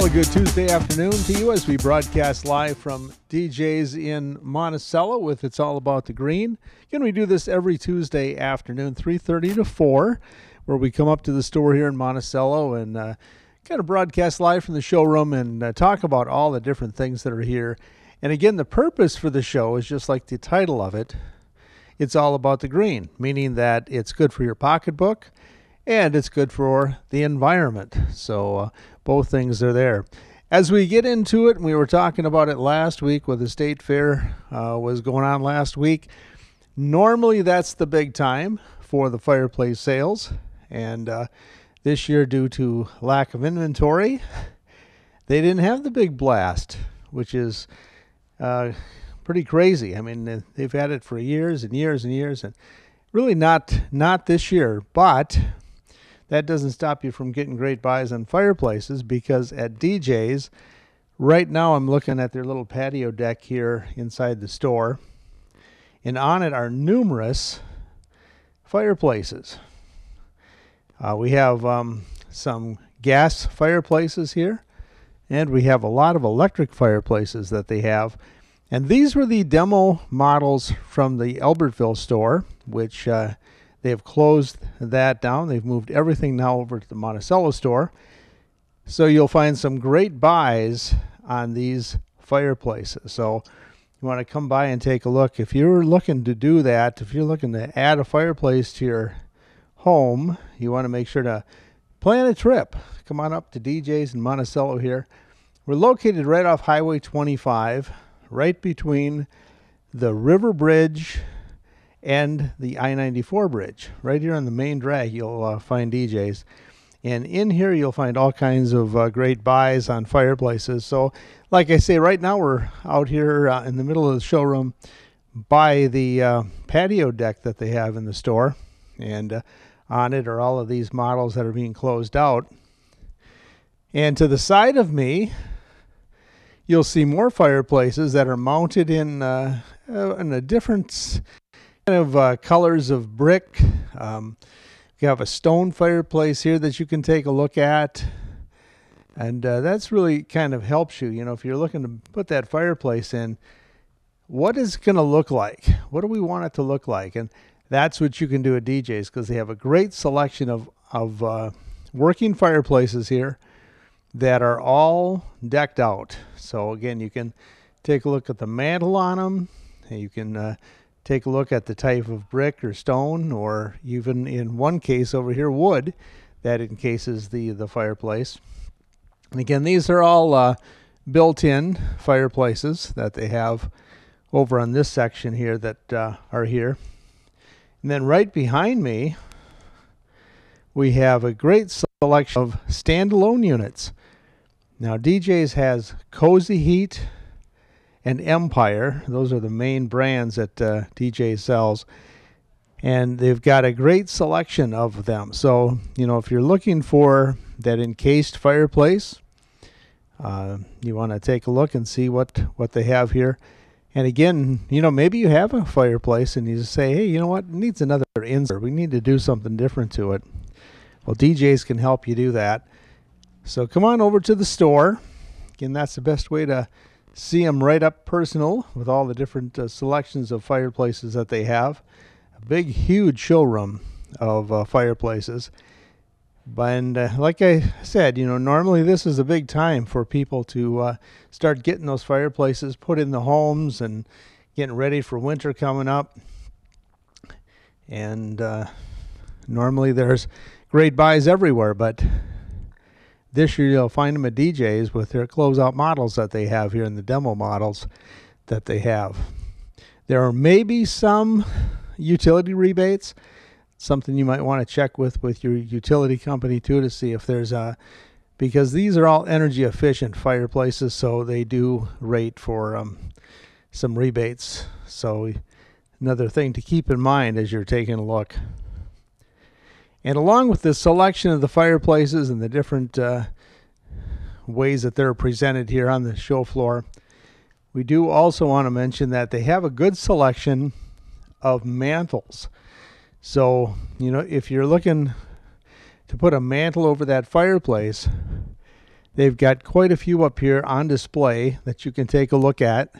Well, a good Tuesday afternoon to you as we broadcast live from DJ's in Monticello with It's All About the Green. Again, we do this every Tuesday afternoon, 3.30 to 4, where we come up to the store here in Monticello and uh, kind of broadcast live from the showroom and uh, talk about all the different things that are here. And again, the purpose for the show is just like the title of it. It's all about the green, meaning that it's good for your pocketbook and it's good for the environment. So uh, both things are there. As we get into it, we were talking about it last week with the state fair uh, was going on last week. Normally, that's the big time for the fireplace sales, and uh, this year, due to lack of inventory, they didn't have the big blast, which is uh, pretty crazy. I mean, they've had it for years and years and years, and really not not this year, but that doesn't stop you from getting great buys on fireplaces because at DJ's, right now I'm looking at their little patio deck here inside the store, and on it are numerous fireplaces. Uh, we have um, some gas fireplaces here, and we have a lot of electric fireplaces that they have. And these were the demo models from the Albertville store, which uh, they have closed that down. They've moved everything now over to the Monticello store. So you'll find some great buys on these fireplaces. So you want to come by and take a look. If you're looking to do that, if you're looking to add a fireplace to your home, you want to make sure to plan a trip. Come on up to DJ's in Monticello here. We're located right off Highway 25, right between the River Bridge and the I 94 bridge. Right here on the main drag, you'll uh, find DJs. And in here, you'll find all kinds of uh, great buys on fireplaces. So, like I say, right now we're out here uh, in the middle of the showroom by the uh, patio deck that they have in the store. And uh, on it are all of these models that are being closed out. And to the side of me, you'll see more fireplaces that are mounted in, uh, in a different of uh, colors of brick. Um, you have a stone fireplace here that you can take a look at. And uh, that's really kind of helps you. You know, if you're looking to put that fireplace in, what is it going to look like? What do we want it to look like? And that's what you can do at DJ's because they have a great selection of, of uh, working fireplaces here that are all decked out. So, again, you can take a look at the mantle on them. You can uh, take a look at the type of brick or stone, or even in one case over here, wood that encases the, the fireplace. And again, these are all uh, built in fireplaces that they have over on this section here that uh, are here. And then right behind me, we have a great selection of standalone units. Now, DJ's has Kozy Heat, and Empire. Those are the main brands that uh, DJ sells. And they've got a great selection of them. So, you know, if you're looking for that encased fireplace, uh, you want to take a look and see what, what they have here. And again, you know, maybe you have a fireplace and you just say, hey, you know what, it needs another insert. We need to do something different to it. Well, DJs can help you do that. So come on over to the store. Again, that's the best way to see them right up personal with all the different uh, selections of fireplaces that they have. A big, huge showroom of uh, fireplaces. And uh, like I said, you know, normally this is a big time for people to uh, start getting those fireplaces put in the homes and getting ready for winter coming up. And uh, normally there's great buys everywhere, but this year you'll find them at DJ's with their closeout models that they have here in the demo models that they have. There are maybe some utility rebates, something you might want to check with with your utility company too to see if there's a because these are all energy efficient fireplaces, so they do rate for um, some rebates. So another thing to keep in mind as you're taking a look. And along with the selection of the fireplaces and the different uh, ways that they're presented here on the show floor, we do also want to mention that they have a good selection of mantles. So, you know, if you're looking to put a mantle over that fireplace, They've got quite a few up here on display that you can take a look at.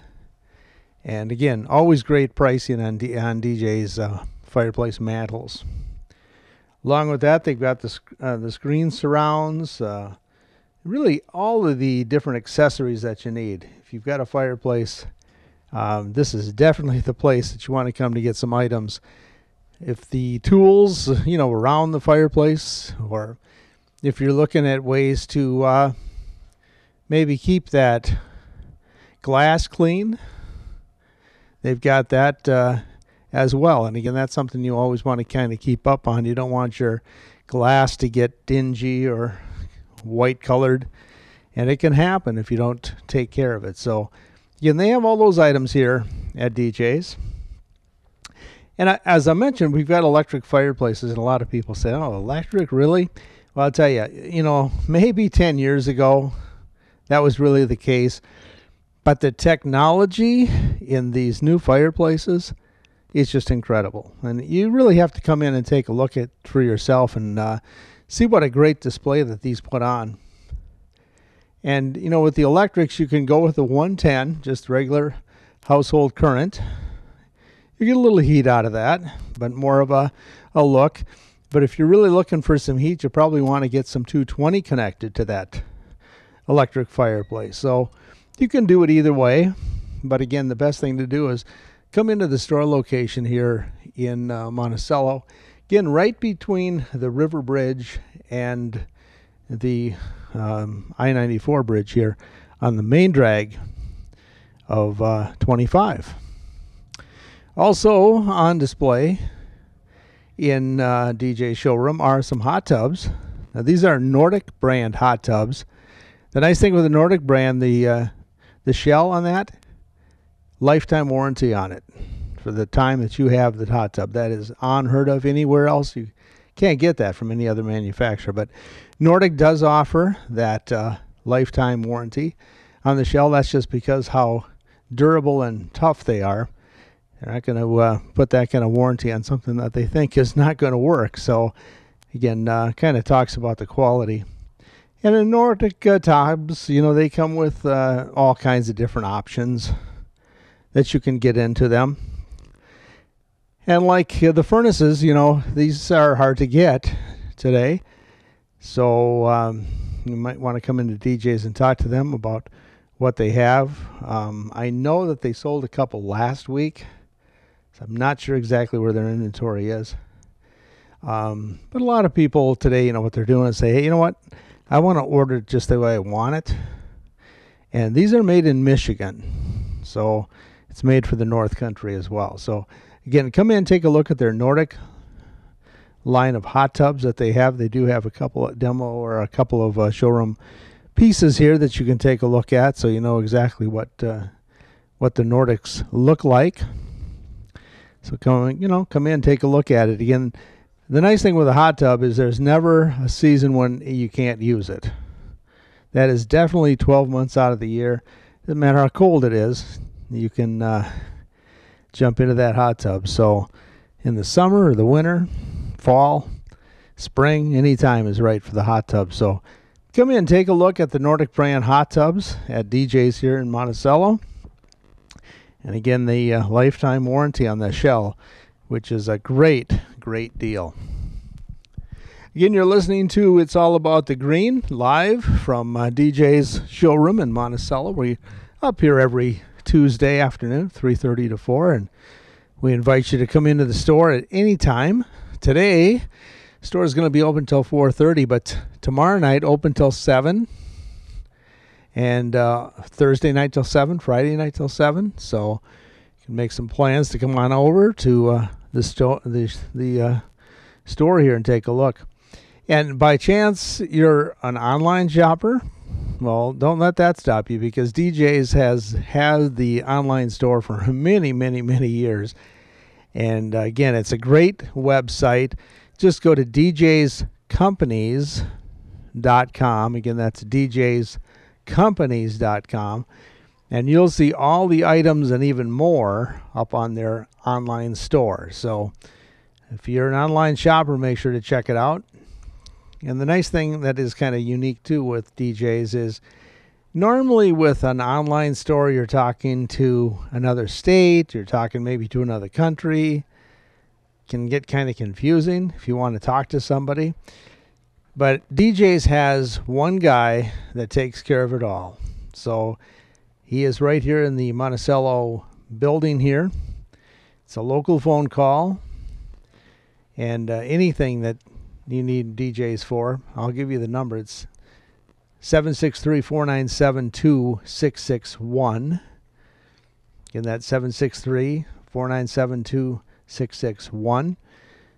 And again, always great pricing on, D- on DJ's uh, fireplace mantles. Along with that, they've got the, uh, the screen surrounds, uh, really all of the different accessories that you need. If you've got a fireplace, um, this is definitely the place that you want to come to get some items. If the tools, you know, around the fireplace, or if you're looking at ways to uh, maybe keep that glass clean, they've got that uh, as well. And again, that's something you always want to kind of keep up on. You don't want your glass to get dingy or white colored, and it can happen if you don't take care of it. So, again, they have all those items here at DJ's. And as I mentioned, we've got electric fireplaces, and a lot of people say, "Oh, electric, really?" Well, I'll tell you, you know, maybe 10 years ago, that was really the case. But the technology in these new fireplaces is just incredible, and you really have to come in and take a look at for yourself and uh, see what a great display that these put on. And you know, with the electrics, you can go with the 110, just regular household current you get a little heat out of that, but more of a, a look. But if you're really looking for some heat, you probably want to get some 220 connected to that electric fireplace. So you can do it either way. But again, the best thing to do is come into the store location here in uh, Monticello. Again, right between the River Bridge and the um, I 94 bridge here on the main drag of uh, 25. Also on display in uh, DJ showroom are some hot tubs. Now these are Nordic brand hot tubs. The nice thing with the Nordic brand, the uh, the shell on that, lifetime warranty on it for the time that you have the hot tub. That is unheard of anywhere else. You can't get that from any other manufacturer. But Nordic does offer that uh, lifetime warranty on the shell. That's just because how durable and tough they are. They're not going to uh, put that kind of warranty on something that they think is not going to work. So, again, uh, kind of talks about the quality. And in Nordic uh, tubs, you know, they come with uh, all kinds of different options that you can get into them. And like uh, the furnaces, you know, these are hard to get today. So um, you might want to come into DJs and talk to them about what they have. Um, I know that they sold a couple last week. So I'm not sure exactly where their inventory is. Um, but a lot of people today, you know, what they're doing is say, hey, you know what? I want to order it just the way I want it. And these are made in Michigan. So it's made for the North Country as well. So again, come in take a look at their Nordic line of hot tubs that they have. They do have a couple of demo or a couple of uh, showroom pieces here that you can take a look at so you know exactly what uh, what the Nordics look like. So come, you know, come in, take a look at it. Again, the nice thing with a hot tub is there's never a season when you can't use it. That is definitely 12 months out of the year. Doesn't matter how cold it is, you can uh, jump into that hot tub. So in the summer or the winter, fall, spring, any time is right for the hot tub. So come in, and take a look at the Nordic brand hot tubs at DJ's here in Monticello. And again, the uh, lifetime warranty on the shell, which is a great, great deal. Again, you're listening to It's All About the Green live from uh, DJ's showroom in Monticello. We're up here every Tuesday afternoon, 3.30 to 4, and we invite you to come into the store at any time. Today, store is going to be open till 4.30, but tomorrow night open till 7 and uh, Thursday night till seven, Friday night till seven. So you can make some plans to come on over to uh, the store, the the uh, store here and take a look. And by chance you're an online shopper, well, don't let that stop you because DJs has had the online store for many, many, many years. And uh, again, it's a great website. Just go to djscompanies.com. Again, that's DJs companies.com and you'll see all the items and even more up on their online store. So if you're an online shopper, make sure to check it out. And the nice thing that is kind of unique too with DJs is normally with an online store, you're talking to another state, you're talking maybe to another country. Can get kind of confusing if you want to talk to somebody. But DJs has one guy that takes care of it all. So he is right here in the Monticello building here. It's a local phone call. And uh, anything that you need DJs for, I'll give you the number. It's 763 497 2661. Again, that's 763 497 2661.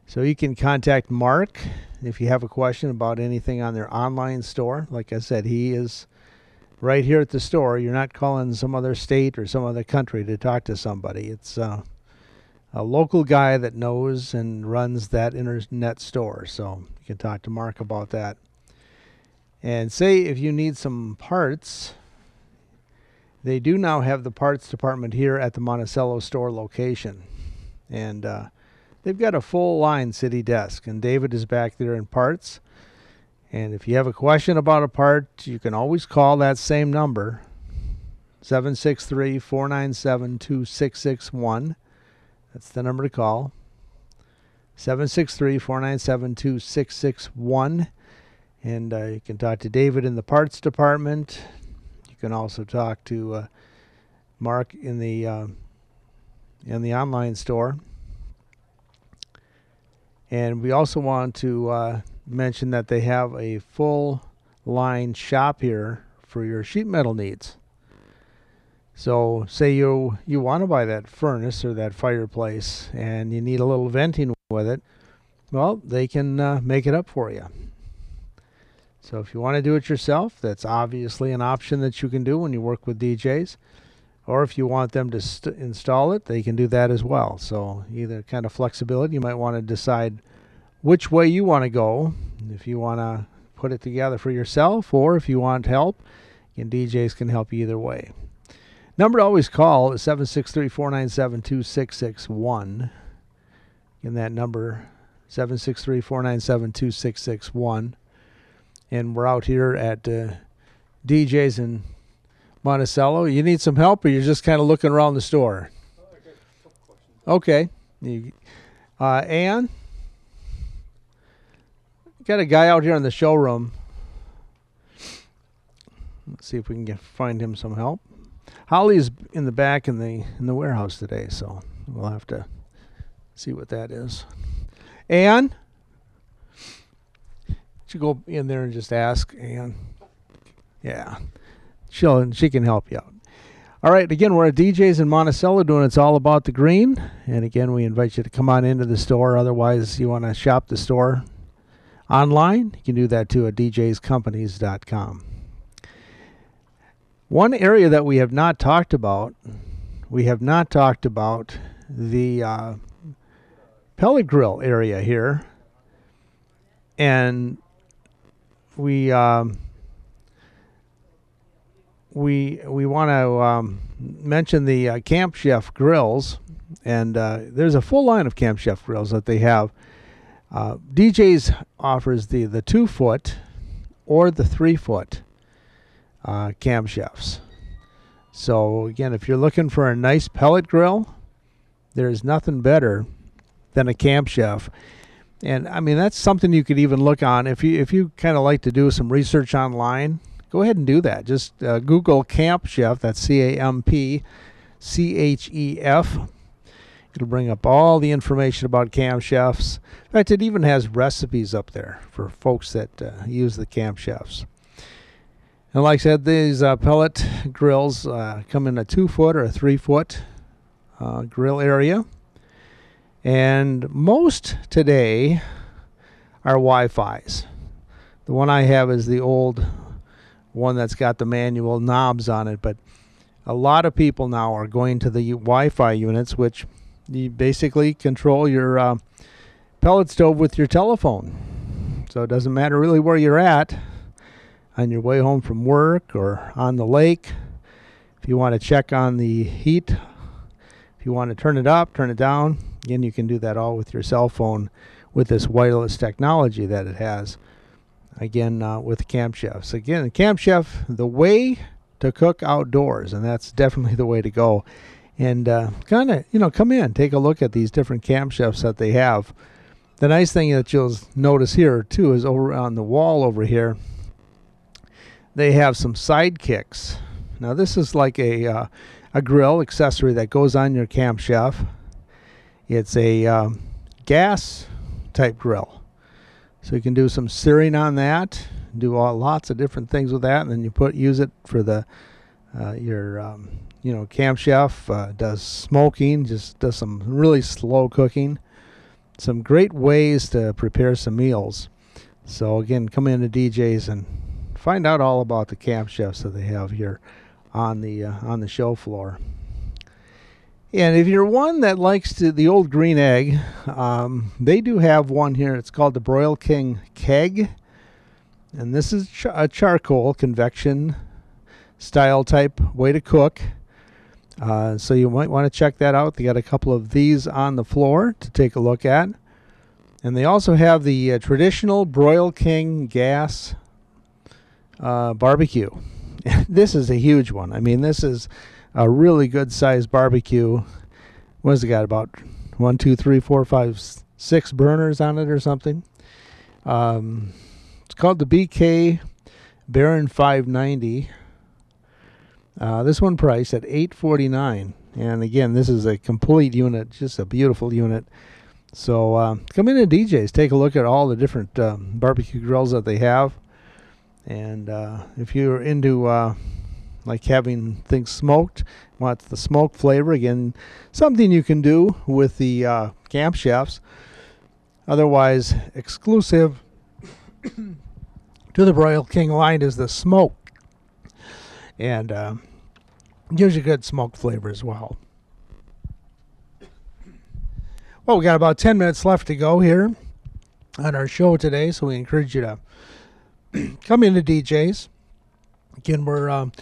So you can contact Mark if you have a question about anything on their online store. Like I said, he is right here at the store. You're not calling some other state or some other country to talk to somebody. It's uh, a local guy that knows and runs that internet store. So you can talk to Mark about that. And say if you need some parts, they do now have the parts department here at the Monticello store location. And uh, they've got a full line city desk. And David is back there in parts. And if you have a question about a part, you can always call that same number 763 497 2661. That's the number to call. 763 497 2661. And uh, you can talk to David in the parts department. You can also talk to uh, Mark in the uh, in the online store. And we also want to uh, mention that they have a full line shop here for your sheet metal needs. So, say you you want to buy that furnace or that fireplace, and you need a little venting with it. Well, they can uh, make it up for you. So, if you want to do it yourself, that's obviously an option that you can do when you work with DJs. Or if you want them to st- install it, they can do that as well. So, either kind of flexibility. You might want to decide which way you want to go. If you want to put it together for yourself, or if you want help, and DJs can help you either way. Number to always call is 763 497 2661. Again, that number 763 497 2661. And we're out here at uh, DJs in Monticello. You need some help, or you're just kind of looking around the store? Okay. You, uh, Ann? Got a guy out here in the showroom. Let's see if we can get, find him some help. Holly's in the back in the in the warehouse today, so we'll have to see what that is. Ann, you go in there and just ask Ann. Yeah, she'll she can help you out. All right, again, we're at DJ's in Monticello doing It's All About the Green. And again, we invite you to come on into the store. Otherwise, you want to shop the store online, you can do that too at djscompanies.com. One area that we have not talked about, we have not talked about the uh, pellet grill area here, and we um, we we want to um, mention the uh, Camp Chef grills, and uh, there's a full line of Camp Chef grills that they have. Uh, DJs offers the the two foot or the three foot uh, Camp Chefs. So again, if you're looking for a nice pellet grill, there's nothing better than a Camp Chef. And I mean that's something you could even look on if you if you kind of like to do some research online. Go ahead and do that. Just uh, Google Camp Chef. That's C A M P C H E F. It'll bring up all the information about Camp Chefs. In fact, it even has recipes up there for folks that uh, use the Camp Chefs. And like I said, these uh, pellet grills uh, come in a two foot or a three foot uh, grill area. And most today are Wi Fi's. The one I have is the old one that's got the manual knobs on it, but a lot of people now are going to the Wi Fi units, which you basically control your uh, pellet stove with your telephone. So it doesn't matter really where you're at on your way home from work or on the lake. If you want to check on the heat, if you want to turn it up, turn it down, again, you can do that all with your cell phone with this wireless technology that it has. again uh, with Camp Chefs. Again, Camp Chef, the way to cook outdoors, and that's definitely the way to go. And uh, kind of, you know, come in, take a look at these different Camp Chefs that they have. The nice thing that you'll notice here too is over on the wall over here, they have some sidekicks. Now this is like a uh, a grill accessory that goes on your Camp Chef. It's a um, gas type grill. So you can do some searing on that, do all, lots of different things with that, and then you put use it for the uh, your um, you know Camp Chef uh, does smoking, just does some really slow cooking, some great ways to prepare some meals. So again, come into DJs and find out all about the Camp Chefs that they have here on the uh, on the show floor. And if you're one that likes to, the old green egg, um, they do have one here. It's called the Broil King Keg. And this is ch- a charcoal convection style type way to cook. Uh, so you might want to check that out. They got a couple of these on the floor to take a look at. And they also have the uh, traditional Broil King gas uh, barbecue. this is a huge one. I mean, this is a really good sized barbecue. Has it got? About one, two, three, four, five, six burners on it or something. Um, it's called the BK Baron 590. Uh, this one priced at 849 and again this is a complete unit just a beautiful unit so uh, come in and DJs take a look at all the different um, barbecue grills that they have and uh, if you're into uh, like having things smoked. Wants the smoke flavor again, something you can do with the uh, camp chefs. Otherwise, exclusive to the Broil King line is the smoke, and uh, gives you good smoke flavor as well. Well, we got about 10 minutes left to go here on our show today, so we encourage you to come into DJs. Again, we're um,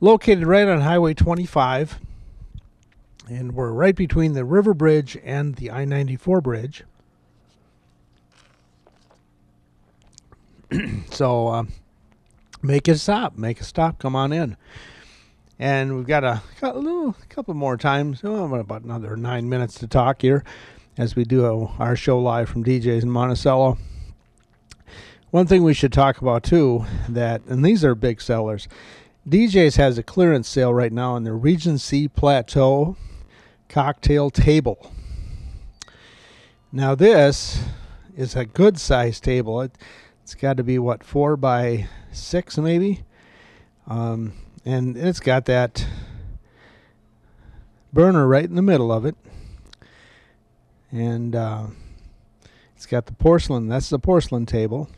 located right on Highway 25, and we're right between the River Bridge and the I 94 bridge. so uh, make a stop, make a stop, come on in. And we've got a, got a little couple more times, oh, about another nine minutes to talk here as we do a, our show live from DJs in Monticello. One thing we should talk about too that, and these are big sellers, DJ's has a clearance sale right now on the Regency Plateau cocktail table. Now this is a good size table. It, has got to be what four by six maybe, um, and it's got that burner right in the middle of it, and uh, it's got the porcelain. That's the porcelain table.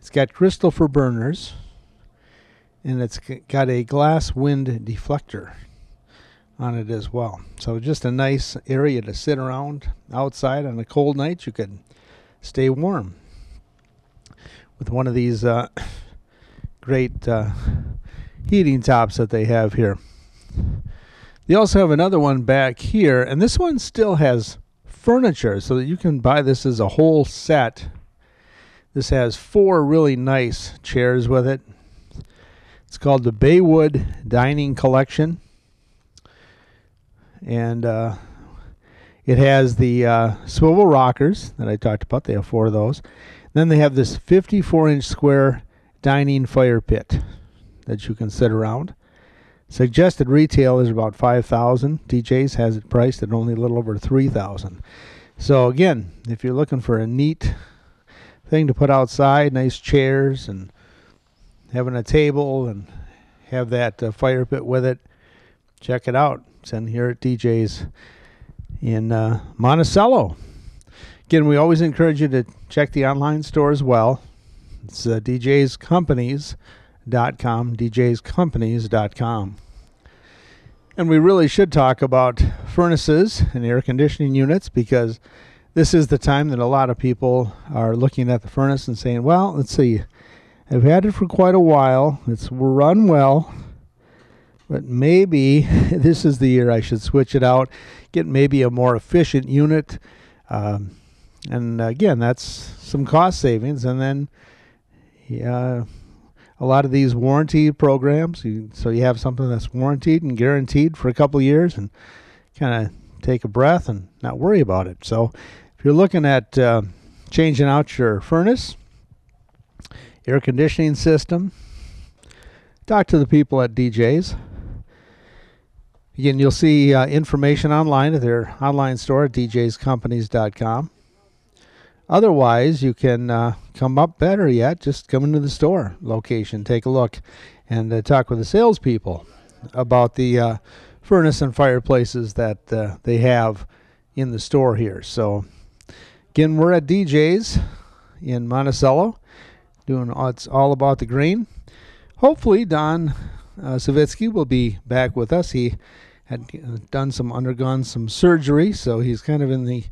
It's got crystal for burners and it's got a glass wind deflector on it as well. So just a nice area to sit around outside on a cold night. You could stay warm with one of these uh, great uh, heating tops that they have here. They also have another one back here, and this one still has furniture so that you can buy this as a whole set. This has four really nice chairs with it it's called the Baywood Dining Collection. And uh, it has the uh, swivel rockers that I talked about. They have four of those. Then they have this 54 inch square dining fire pit that you can sit around. Suggested retail is about 5000 DJ's has it priced at only a little over 3000 So again, if you're looking for a neat thing to put outside, nice chairs and having a table and have that uh, fire pit with it. Check it out. It's in here at DJ's in uh, Monticello. Again, we always encourage you to check the online store as well. It's uh, djscompanies.com, djscompanies.com. And we really should talk about furnaces and air conditioning units because this is the time that a lot of people are looking at the furnace and saying, well, let's see, I've had it for quite a while. It's run well, but maybe this is the year I should switch it out, get maybe a more efficient unit. Um, and again, that's some cost savings. And then Yeah, a lot of these warranty programs, you, so you have something that's warranted and guaranteed for a couple years, and kind of take a breath and not worry about it. So, if you're looking at uh, changing out your furnace, air conditioning system, talk to the people at DJ's. Again, you'll see uh, information online at their online store at djscompanies.com. Otherwise, you can uh, come up better yet, just come into the store location, take a look, and uh, talk with the salespeople about the uh, furnace and fireplaces that uh, they have in the store here. So, again, we're at DJ's in Monticello, doing it's all about the green. Hopefully, Don uh, Savitsky will be back with us. He had uh, done some, undergone some surgery, so he's kind of in the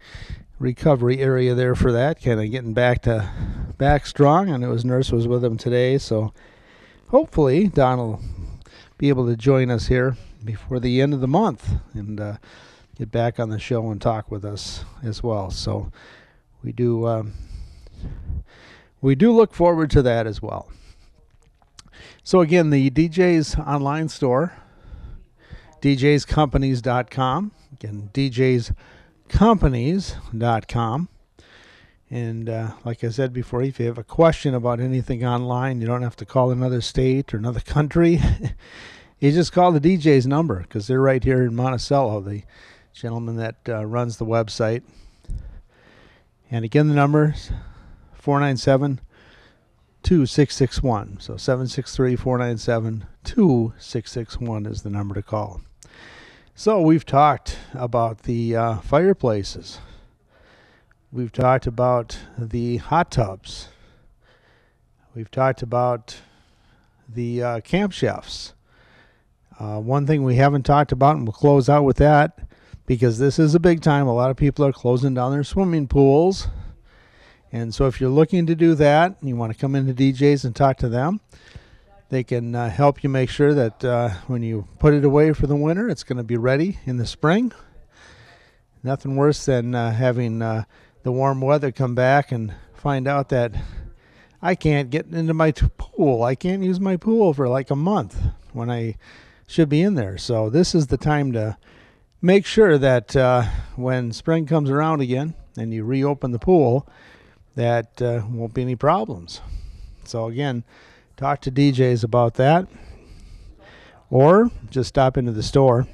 recovery area there for that, kind of getting back to back strong. I know his nurse was with him today, so hopefully Don will be able to join us here before the end of the month and uh, get back on the show and talk with us as well. So we do um, we do look forward to that as well. So again, the DJ's online store, djscompanies.com. Again, djscompanies.com. And uh, like I said before, if you have a question about anything online, you don't have to call another state or another country. you just call the DJ's number because they're right here in Monticello, the gentleman that uh, runs the website. And again, the number 497 2661. So 763 497 2661 is the number to call. So we've talked about the uh, fireplaces. We've talked about the hot tubs. We've talked about the uh, camp chefs. Uh, one thing we haven't talked about, and we'll close out with that, because this is a big time. A lot of people are closing down their swimming pools. And so if you're looking to do that, and you want to come into DJs and talk to them, they can uh, help you make sure that uh, when you put it away for the winter, it's going to be ready in the spring. Nothing worse than uh, having uh, the warm weather come back and find out that I can't get into my t- pool. I can't use my pool for like a month when I should be in there. So this is the time to make sure that uh, when spring comes around again and you reopen the pool, that uh, won't be any problems. So again, talk to DJs about that, or just stop into the store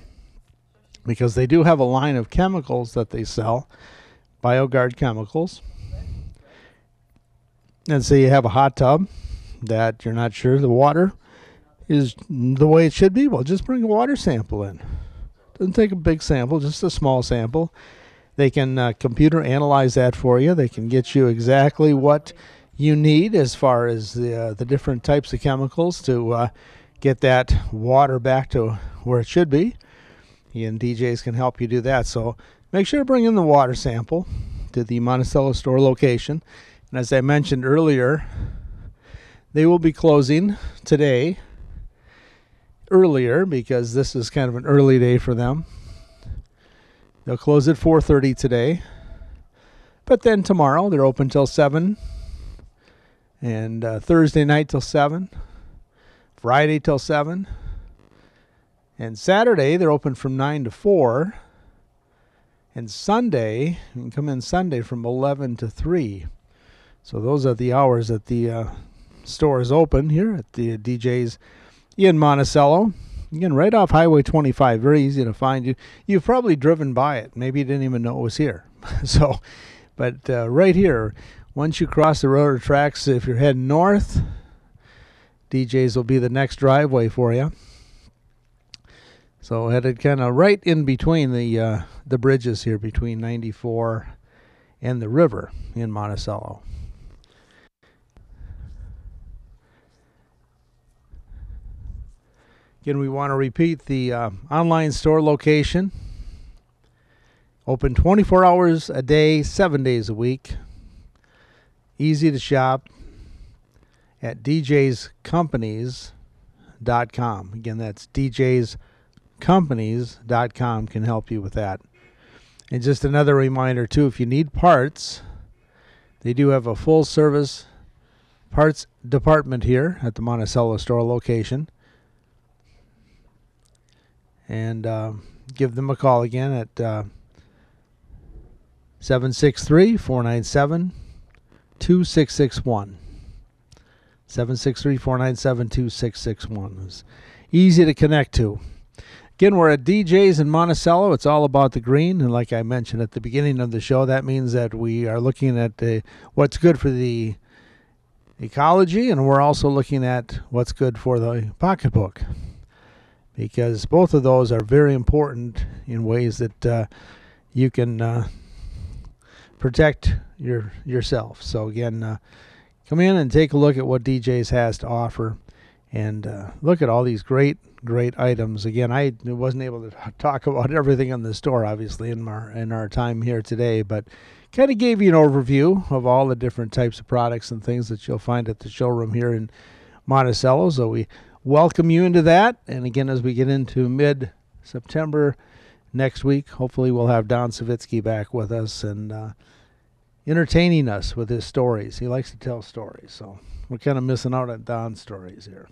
because they do have a line of chemicals that they sell, BioGuard chemicals. And say you have a hot tub that you're not sure the water is the way it should be, well, just bring a water sample in. Doesn't take a big sample, just a small sample. They can uh, computer analyze that for you. They can get you exactly what you need as far as the uh, the different types of chemicals to uh, get that water back to where it should be. And DJs can help you do that. So make sure to bring in the water sample to the Monticello store location. And as I mentioned earlier, they will be closing today earlier because this is kind of an early day for them. They'll close at 4:30 today. But then tomorrow they're open till 7 and uh, Thursday night till 7, Friday till 7, and Saturday they're open from 9 to 4, and Sunday, you can come in Sunday from 11 to 3. So those are the hours that the uh, store is open here at the DJ's in Monticello. Again, right off Highway 25, very easy to find. You you've probably driven by it. Maybe you didn't even know it was here. so, but uh, right here, once you cross the railroad tracks, if you're heading north, DJ's will be the next driveway for you. So headed kind of right in between the uh, the bridges here between 94 and the river in Monticello. Again, we want to repeat the uh, online store location. Open 24 hours a day, seven days a week. Easy to shop at djscompanies.com. Again, that's djscompanies.com can help you with that. And just another reminder, too, if you need parts, they do have a full service parts department here at the Monticello store location. And uh, give them a call again at uh, 763 497 2661. 763 497 2661. It's easy to connect to. Again, we're at DJ's in Monticello. It's all about the green, and like I mentioned at the beginning of the show, that means that we are looking at the, what's good for the ecology, and we're also looking at what's good for the pocketbook, because both of those are very important in ways that uh, you can uh, protect your yourself. So again, uh, come in and take a look at what DJ's has to offer, and uh, look at all these great great items. Again, I wasn't able to talk about everything in the store, obviously, in our in our time here today, but kind of gave you an overview of all the different types of products and things that you'll find at the showroom here in Monticello. So we welcome you into that. And again, as we get into mid September next week, hopefully we'll have Don Savitsky back with us and uh, entertaining us with his stories. He likes to tell stories, so we're kind of missing out on Don's stories here.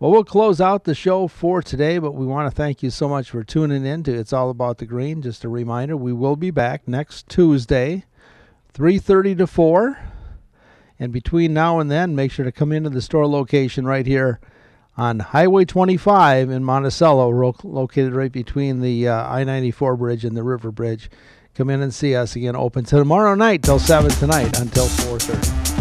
Well, we'll close out the show for today, but we want to thank you so much for tuning in to It's All About the Green. Just a reminder, we will be back next Tuesday, 3:30 to 4. And between now and then, make sure to come into the store location right here on Highway 25 in Monticello, located right between the uh, I-94 bridge and the River Bridge. Come in and see us again. Open tomorrow night till 7 tonight until 4:30.